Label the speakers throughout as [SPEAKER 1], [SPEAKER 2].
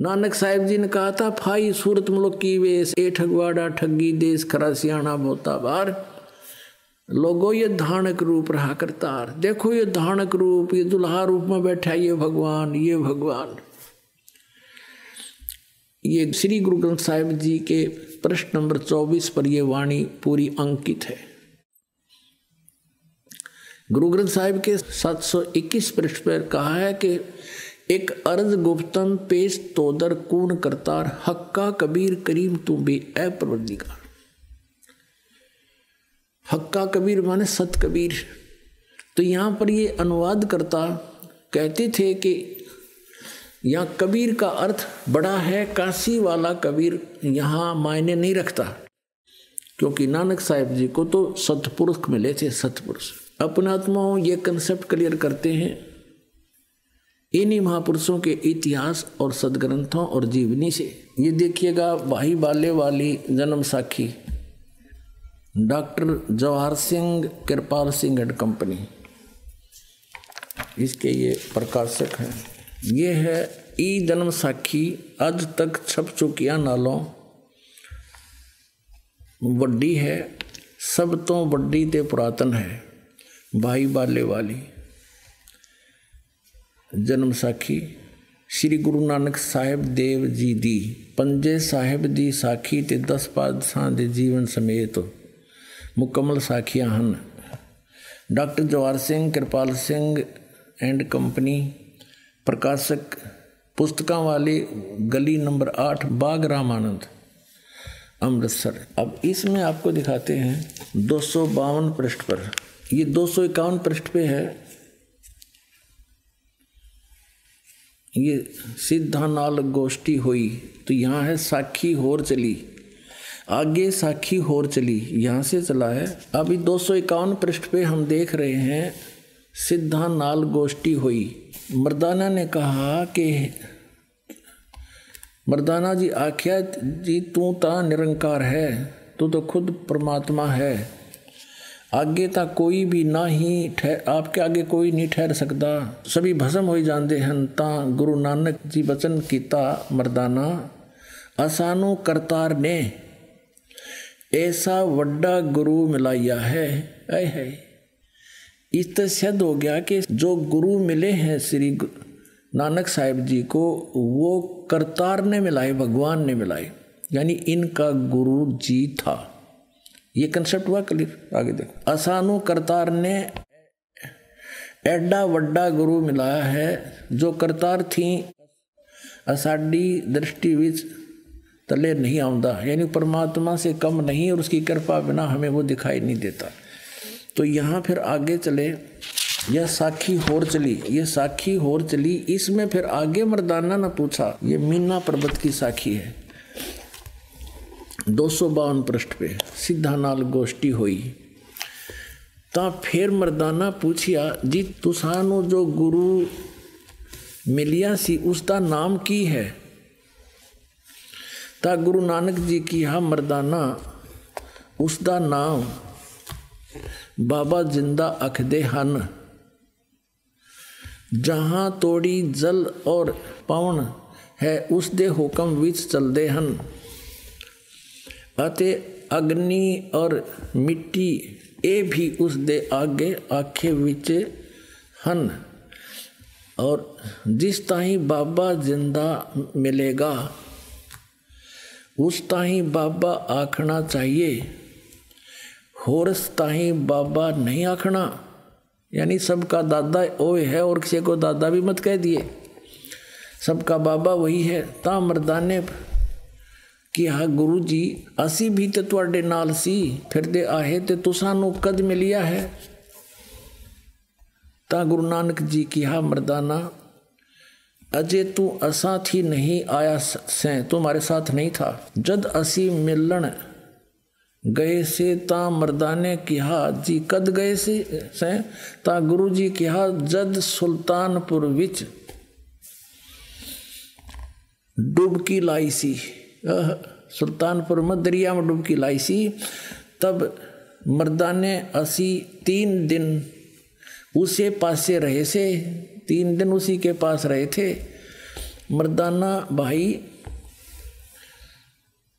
[SPEAKER 1] नानक साहिब जी ने कहा था फाई सूरत मुल्क की वेश, ए ठगवाड़ा ठगी, देश खरा सियाणा बोता बार। लोगो, ये धानक रूप रहा करतार। देखो, ये धानक रूप, ये दुल्हा रूप में बैठा ये भगवान ये भगवान। ये श्री गुरु ग्रंथ साहिब जी के प्रश्न नंबर चौबीस पर यह वाणी पूरी अंकित है। गुरु ग्रंथ साहिब के 721 पृष्ठ पर कहा है कि एक अर्ज़ गुप्तम पेश तोदर कूण करतार, हक्का कबीर करीम तू बे अप्रवधिकार हक्का कबीर माने सत कबीर। तो यहाँ पर ये अनुवाद करता, कहते थे कि यहाँ कबीर का अर्थ बड़ा है, काशी वाला कबीर यहाँ मायने नहीं रखता। क्योंकि नानक साहेब जी को तो सतपुरुष मिले थे, सतपुरुष। अपने आत्माओं ये कंसेप्ट क्लियर करते हैं। इन्हीं महापुरुषों के इतिहास और सदग्रंथों और जीवनी से ये देखिएगा भाई Bale wali Janam Sakhi doctor Jawahar Singh Kirpal Singh and company इसके ये प्रकाशक हैं ये है ई जन्म साखी अज तक छप चुकिया नालों ਵੱਡੀ है सब तो ਵੱਡੀ ਤੇ ਪੁਰਾਤਨ ਹੈ ਭਾਈ ਬਾਲੇ ਵਾਲੀ ਜਨਮ ਸਾਖੀ ਸ੍ਰੀ ਗੁਰੂ ਨਾਨਕ ਸਾਹਿਬ ਦੇਵ ਜੀ ਦੀ ਪੰਜੇ ਸਾਹਿਬ ਦੀ ਸਾਖੀ ਤੇ 10 ਪਾਤਸ਼ਾਹਾਂ ਦੇ ਜੀਵਨ ਸਮੇਤ ਮੁਕੰਮਲ ਸਾਖੀਆਂ ਹਨ doctor Jawahar Singh Kirpal Singh and company प्रकाशक पुस्तकों वाली गली नंबर आठ बाग रामानंद अमृतसर अब इसमें आपको दिखाते हैं दो सौ बावन पृष्ठ पर ये दो सौ इक्यावन पृष्ठ पे है ये सीधा नाल गोष्ठी हुई तो यहाँ है साखी होर चली। आगे साखी होर चली, यहाँ से चला है। अभी दो सौ इक्यावन पृष्ठ पे हम देख रहे हैं सिद्धा नाल गोष्ठी हुई। मर्दाना ने कहा कि, मर्दाना जी आख्या, जी तू ता निरंकार है, तू तो खुद परमात्मा है। आगे तक कोई भी ना ही ठहर आपके आगे कोई नहीं ठहर सकता। सभी भस्म हो जाते हैं ता गुरु नानक जी वचन कीता मर्दाना असानो करतार ने ऐसा वड्डा गुरु मिलाया है। ऐ है। इस तो सिद्ध हो गया कि जो गुरु मिले हैं श्री नानक साहिब जी को, वो करतार ने मिलाए, भगवान ने मिलाए। यानी इनका गुरु जी था। ये कंसेप्ट हुआ क्लियर आगे देखो। आसानु करतार ने एडा वड्डा गुरु मिलाया है, जो करतार थी, असाडी दृष्टि विच तले नहीं आਉਂਦਾ यानी परमात्मा से कम नहीं और उसकी कृपा बिना हमें वो दिखाई नहीं देता। तो यहाँ फिर आगे चले, यह साखी होर चली ये साखी होर चली। इसमें फिर आगे मर्दाना ने पूछा, ये मीना पर्वत की साखी है। दो सौ बावन पृष्ठ पे सीधा नाल गोष्ठी हुई ਤਾਂ ਫਿਰ ਮਰਦਾਨਾ ਪੁੱਛਿਆ ਜੀ ਤੁਸਾਂ ਨੂੰ ਜੋ ਗੁਰੂ ਮਿਲਿਆ ਸੀ ਉਸ ਦਾ ਨਾਮ ਕੀ ਹੈ ਤਾਂ ਗੁਰੂ ਨਾਨਕ ਜੀ ਕਿਹਾ ਮਰਦਾਨਾ ਉਸ ਦਾ ਨਾਮ ਬਾਬਾ ਜਿੰਦਾ ਅਖਦੇ ਹਨ ਜਹਾਂ ਤੋੜੀ ਜਲ ਔਰ ਪਵਨ ਹੈ ਉਸ ਦੇ ਹੁਕਮ ਵਿੱਚ ਚੱਲਦੇ ਹਨ ਅਤੇ ਅਗਨੀ ਔਰ ਮਿੱਟੀ ਇਹ ਵੀ ਉਸ ਦੇ ਆਗੇ ਆਖੇ ਵਿੱਚ ਹਨ और जिस ताही बाबा जिंदा मिलेगा उस ताही बाबा आखना चाहिए होरस ताही बाबा नहीं आखना यानी सबका दादा ओए है और किसी को दादा भी मत कह दिए सबका बाबा वही है ता मर्दाने कि हाँ गुरु जी असी भी तो ਤੁਹਾਡੇ ਨਾਲ ਸੀ ਫਿਰਦੇ ਆਏ ਤੇ ਤੁਸਾਂ ਨੂੰ ਕਦ ਮਿਲਿਆ ਹੈ ਤਾਂ ਗੁਰੂ ਨਾਨਕ ਜੀ ਕਿਹਾ ਮਰਦਾਨਾ ਅਜੇ ਤੂੰ ਅਸਾਂ ਥੀ ਨਹੀਂ ਆਇਆ ਸੈਂ तुम्हारे साथ नहीं था ਜਦ ਅਸੀਂ ਮਿਲਣ ਗਏ ਸੇ ਤਾਂ ਮਰਦਾਨੇ ਕਿਹਾ ਜੀ ਕਦ ਗਏ ਸੀ ਸੈਂ ਤਾਂ ਗੁਰੂ ਜੀ ਕਿਹਾ ਜਦ ਸੁਲਤਾਨਪੁਰ ਵਿੱਚ डुबकी लाई सी सुल्तानपुर में दरिया में डुबकी लाई सी तब मर्दाने असी तीन दिन उसे पासे रहे से तीन दिन उसी के पास रहे थे मर्दाना भाई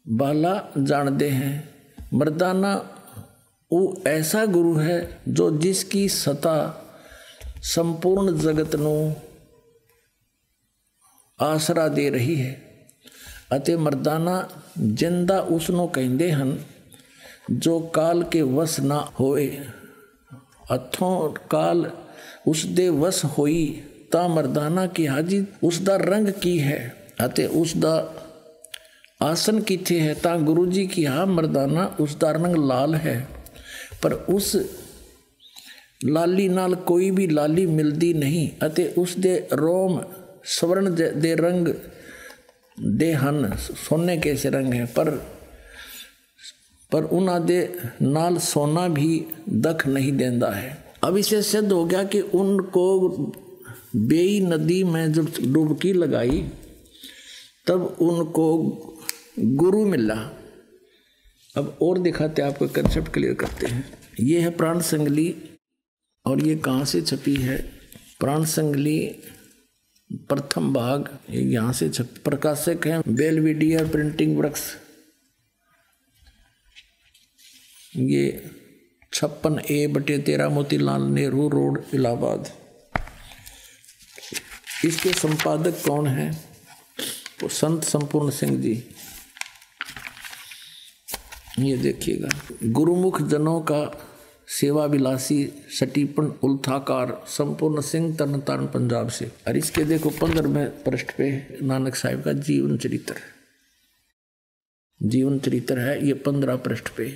[SPEAKER 1] बाला जानते हैं मर्दाना वो ऐसा गुरु है जो जिसकी सतह संपूर्ण जगत ਨੂੰ ਆਸਰਾ ਦੇ ਰਹੀ ਹੈ ਅਤੇ ਮਰਦਾਨਾ ਜਿੰਦਾ ਉਸ ਨੂੰ ਕਹਿੰਦੇ ਹਨ, ਜੋ ਕਾਲ ਕੇ ਵਸ ਨਾ ਹੋਏ। ਅਥੋਂ ਕਾਲ ਉਸ ਦੇ ਵਸ ਹੋਈ, ਤਾਂ ਮਰਦਾਨਾ ਕੀ ਹਾਜੀ ਉਸ ਦਾ ਰੰਗ ਕੀ ਹੈ ਅਤੇ ਉਸ ਦਾ ਆਸਨ ਕਿੱਥੇ ਹੈ? ਤਾਂ ਗੁਰੂ ਜੀ ਕੀ ਹਾਂ ਮਰਦਾਨਾ ਉਸ ਦਾ ਰੰਗ ਲਾਲ ਹੈ, ਪਰ ਉਸ ਲਾਲੀ ਨਾਲ ਕੋਈ ਵੀ ਲਾਲੀ ਮਿਲਦੀ ਨਹੀਂ ਅਤੇ ਉਸ ਦੇ ਰੋਮ ਸਵਰਨ ਦੇ ਰੰਗ ਦੇ ਹਨ ਸੋਨੇ ਕੈਸੇ ਰੰਗ ਹੈ ਪਰ पर उन्होंने नाल सोना भी दख नहीं देता है अब इसे सिद्ध हो गया कि उनको बेई नदी में जब डुबकी लगाई तब उनको गुरु मिला अब और दिखाते आपको कंसेप्ट क्लियर करते हैं ये है प्राण संगली और ये कहाँ से छपी है प्राण संगली प्रथम भाग यहाँ से प्रकाशक है बेलविडियर प्रिंटिंग वर्क्स ये छप्पन ए बटे तेरह मोतीलाल नेहरू रोड, इलाहाबाद। इसके संपादक कौन है? तो संत संपूर्ण सिंह जी। ये देखिएगा। गुरुमुख जनों का सेवा विलासी, सटीपन, उल्थाकार, संपूर्ण सिंह तरन तारण पंजाब से। और इसके देखो पंद्रहवें पृष्ठ पे नानक साहिब का जीवन चरित्र। जीवन चरित्र है ये पंद्रह पृष्ठ पे।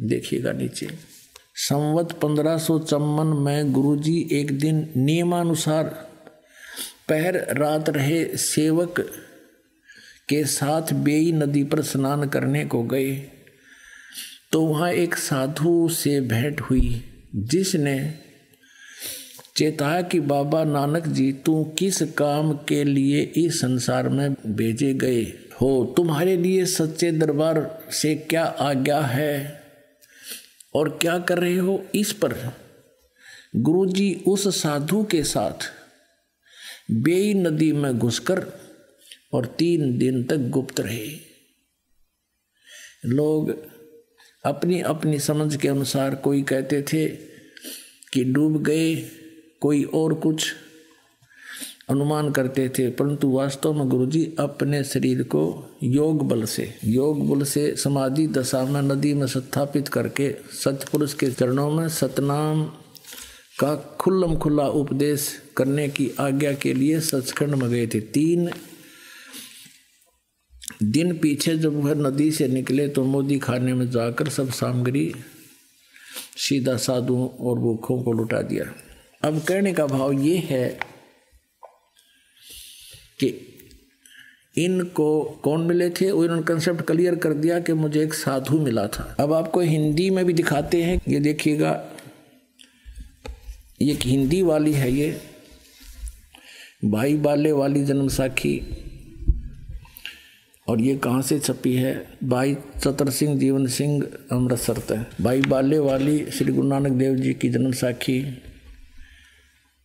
[SPEAKER 1] देखिएगा नीचे। संवत पंद्रह सौ चौवन में गुरुजी एक दिन नियमानुसार पहर रात रहे सेवक के साथ बेई नदी पर स्नान करने को गए। तो वहाँ एक साधु से भेंट हुई, जिसने चेताया कि बाबा नानक जी, तू किस काम के लिए इस संसार में भेजे गए हो? तुम्हारे लिए सच्चे दरबार से क्या आज्ञा है? और क्या कर रहे हो इस पर? गुरुजी उस साधु के साथ बेई नदी में घुसकर और तीन दिन तक गुप्त रहे। लोग अपनी अपनी समझ के अनुसार कोई कहते थे कि डूब गए कोई और कुछ अनुमान करते थे, परंतु वास्तव में गुरुजी अपने शरीर को योग बल से, योग बल से समाधि दशा में नदी में स्थापित करके सतपुरुष के चरणों में सतनाम का खुल्लम खुल्ला उपदेश करने की आज्ञा के लिए सचखंड में गए थे। तीन दिन पीछे जब वह नदी से निकले तो मोदी खाने में जाकर सब सामग्री, सीधा साधुओं और भूखों को लुटा दिया। अब कहने का भाव ये है कि इनको कौन मिले थे? उन्होंने कंसेप्ट क्लियर कर दिया कि मुझे एक साधु मिला था। अब आपको हिंदी में भी दिखाते हैं। ये देखिएगा, ये हिंदी वाली है ये। भाई बाले वाली जन्म साखी और ये कहाँ से छपी है? भाई चतर सिंह, जीवन सिंह, अमृतसर तक। भाई बाले वाली श्री गुरु नानक देव जी की जन्म साखी,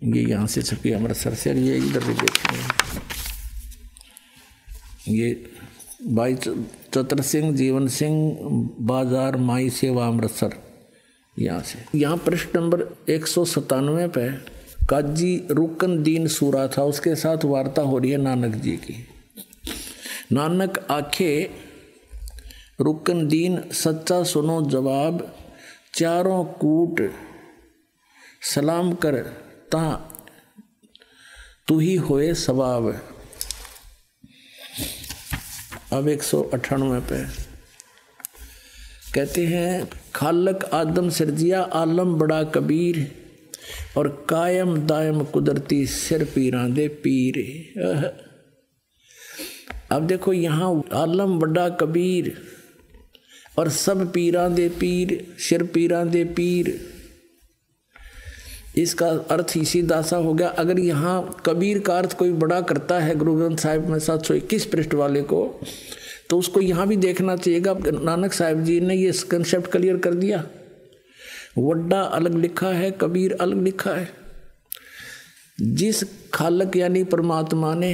[SPEAKER 1] ये यहाँ से छपी अमृतसर से, और ये इधर भी देखेंगे ये भाई चतर सिंह, जीवन सिंह, बाज़ार, माई सेवा, अमृतसर, यहाँ से। यहाँ पृष्ठ नंबर एक सौ सतानवे पे, काजी रुकन दीन सूरा था, उसके साथ वार्ता हो रही है नानक जी की। नानक आखे, रुकन दीन सच्चा सुनो जवाब, चारों कूट सलाम कर, ता तू ही होए सवाब। अब एक सौ अठानवे पे। कहते हैं, खालक आदम सिरजिया आलम बड़ा कबीर, और कायम दायम कुदरती सिर पीरा दे पीर। अब देखो यहाँ आलम बड़ा कबीर और सब पीरा दे पीर, सिर पीरा दे पीर। इसका अर्थ इसी दासा हो गया। अगर यहाँ कबीर का अर्थ कोई बड़ा करता है गुरु ग्रंथ साहिब में सात सौ इक्कीस पृष्ठ वाले को तो उसको यहाँ भी देखना चाहिएगा नानक साहिब जी ने ये कंसेप्ट क्लियर कर दिया। वड्डा अलग लिखा है, कबीर अलग लिखा है। जिस खालक यानी परमात्मा ने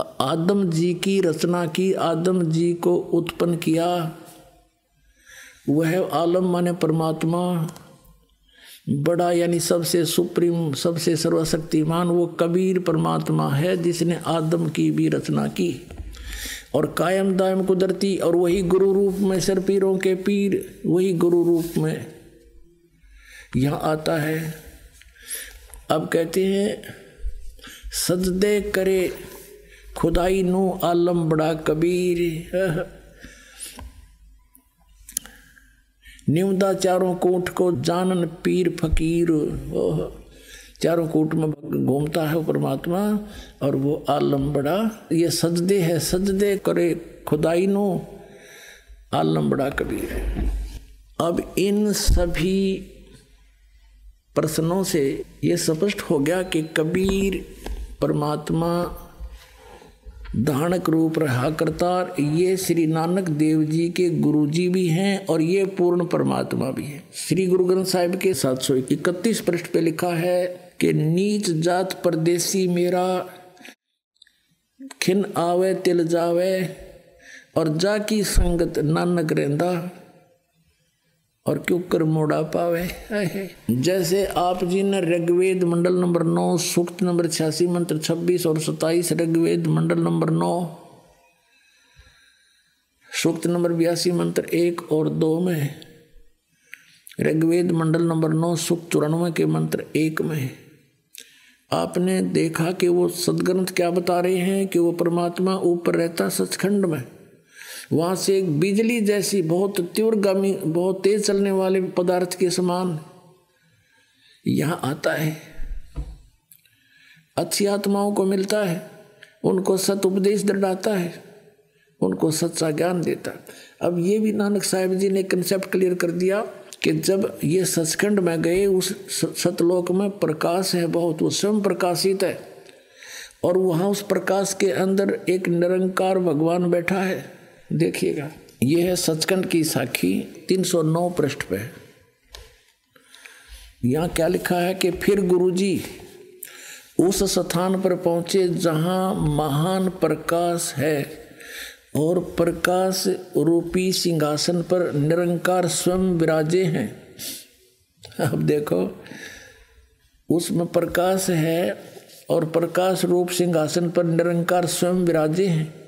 [SPEAKER 1] आदम जी की रचना की, आदम जी को उत्पन्न किया। वह आलम माने परमात्मा। बड़ा यानी सबसे सुप्रीम, सबसे सर्वशक्तिमान वो कबीर परमात्मा है जिसने आदम की भी रचना की और कायम दायम कुदरती और वही गुरु रूप में सर पीरों के पीर, वही गुरु रूप में यहाँ आता है। अब कहते हैं, सजदे करे खुदाई नु आलम बड़ा कबीर निमदा चारों कोट को जानन पीर फकीर। चारों कोट में घूमता है परमात्मा, और वो आलम बड़ा, ये सजदे है, सजदे करे खुदाई नो आलम बड़ा कबीर अब इन सभी प्रश्नों से ये स्पष्ट हो गया कि कबीर परमात्मा धानक रूप रहा करतार। ये श्री नानक देव जी के गुरु जी भी हैं और ये पूर्ण परमात्मा भी है। श्री गुरु ग्रंथ साहिब के सात सौ इकतीस पृष्ठ पे लिखा है कि नीच जात परदेसी मेरा, खिन आवे, तिल जावे, और जा की संगत नानक रेंदा। और क्यों कर मोड़ा पावे? जैसे आप जी ने ऋग्वेद मंडल नंबर नौ, सूक्त नंबर छियासी, मंत्र छब्बीस और सताइस ऋग्वेद मंडल नंबर नौ, सूक्त नंबर बयासी, मंत्र एक और दो में, ऋग्वेद मंडल नंबर नौ, सूक्त चौरानवे के मंत्र एक में, आपने देखा कि वो सदग्रंथ क्या बता रहे हैं कि वो परमात्मा ऊपर रहता सचखंड में? वहाँ से एक बिजली जैसी बहुत तीव्रगामी बहुत तेज चलने वाले पदार्थ के समान यहाँ आता है। अच्छी आत्माओं को मिलता है, उनको सत उपदेश दर्डाता है, उनको सच्चा ज्ञान देता है। अब ये भी नानक साहेब जी ने कंसेप्ट क्लियर कर दिया कि जब ये सचखंड में गए, उस सतलोक में प्रकाश है बहुत, वो स्वयं प्रकाशित है, और वहाँ उस प्रकाश के अंदर एक निरंकार भगवान बैठा है। देखिएगा। यह है सचखंड की साखी 309 पृष्ठ पे। यहाँ क्या लिखा है कि फिर गुरुजी उस स्थान पर पहुँचे जहाँ महान प्रकाश है और प्रकाश रूपी सिंहासन पर निरंकार स्वयं विराजे हैं। अब देखो, उसमें प्रकाश है और प्रकाश रूप सिंहासन पर निरंकार स्वयं विराजे हैं।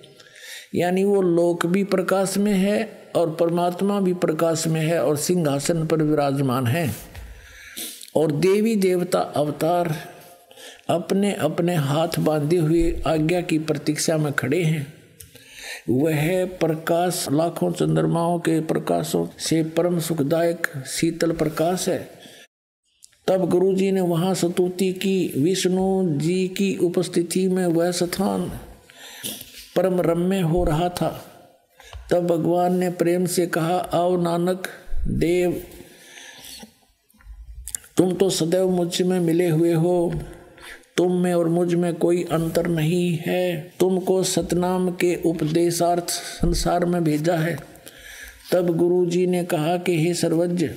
[SPEAKER 1] यानी वो लोक भी प्रकाश में है और परमात्मा भी प्रकाश में है और सिंहासन पर विराजमान है। और देवी देवता अवतार अपने अपने हाथ बांधे हुए आज्ञा की प्रतीक्षा में खड़े हैं। वह प्रकाश लाखों चंद्रमाओं के प्रकाशों से परम सुखदायक शीतल प्रकाश है। तब गुरु जी ने वहाँ सतुति की, विष्णु जी की उपस्थिति में वह स्थान परम रम्य हो रहा था। तब भगवान ने प्रेम से कहा, आओ नानक, देव, तुम तो सदैव मुझमें मिले हुए हो। तुम में और मुझमें कोई अंतर नहीं है। तुमको सतनाम के उपदेशार्थ संसार में भेजा है। तब गुरु जी ने कहा कि, हे सर्वज्ञ,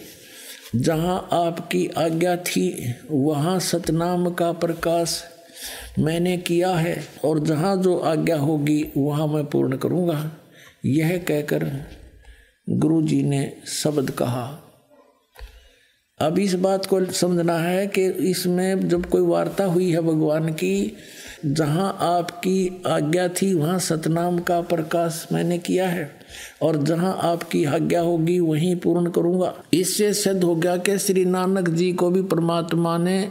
[SPEAKER 1] जहाँ आपकी आज्ञा थी, वहाँ सतनाम का प्रकाश मैंने किया है और जहाँ जो आज्ञा होगी वहाँ मैं पूर्ण करूँगा। यह कहकर गुरु जी ने शब्द कहा। अब इस बात को समझना है कि इसमें जब कोई वार्ता हुई है भगवान की, जहाँ आपकी आज्ञा थी वहाँ सतनाम का प्रकाश मैंने किया है और जहाँ आपकी आज्ञा होगी वहीं पूर्ण करूँगा। इससे सिद्ध हो गया कि श्री नानक जी को भी परमात्मा ने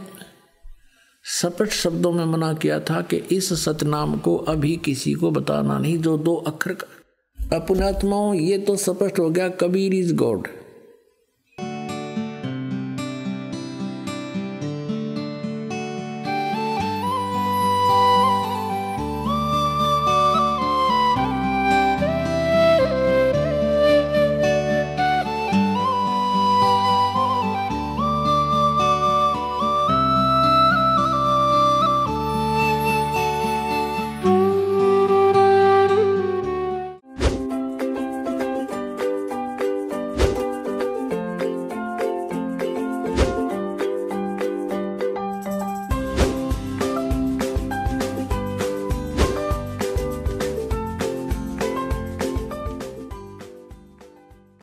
[SPEAKER 1] सपट शब्दों में मना किया था कि इस सतनाम को अभी किसी को बताना नहीं, जो दो अक्षर का अपनात्माओं ये तो स्पष्ट हो गया कबीर इज़ गॉड।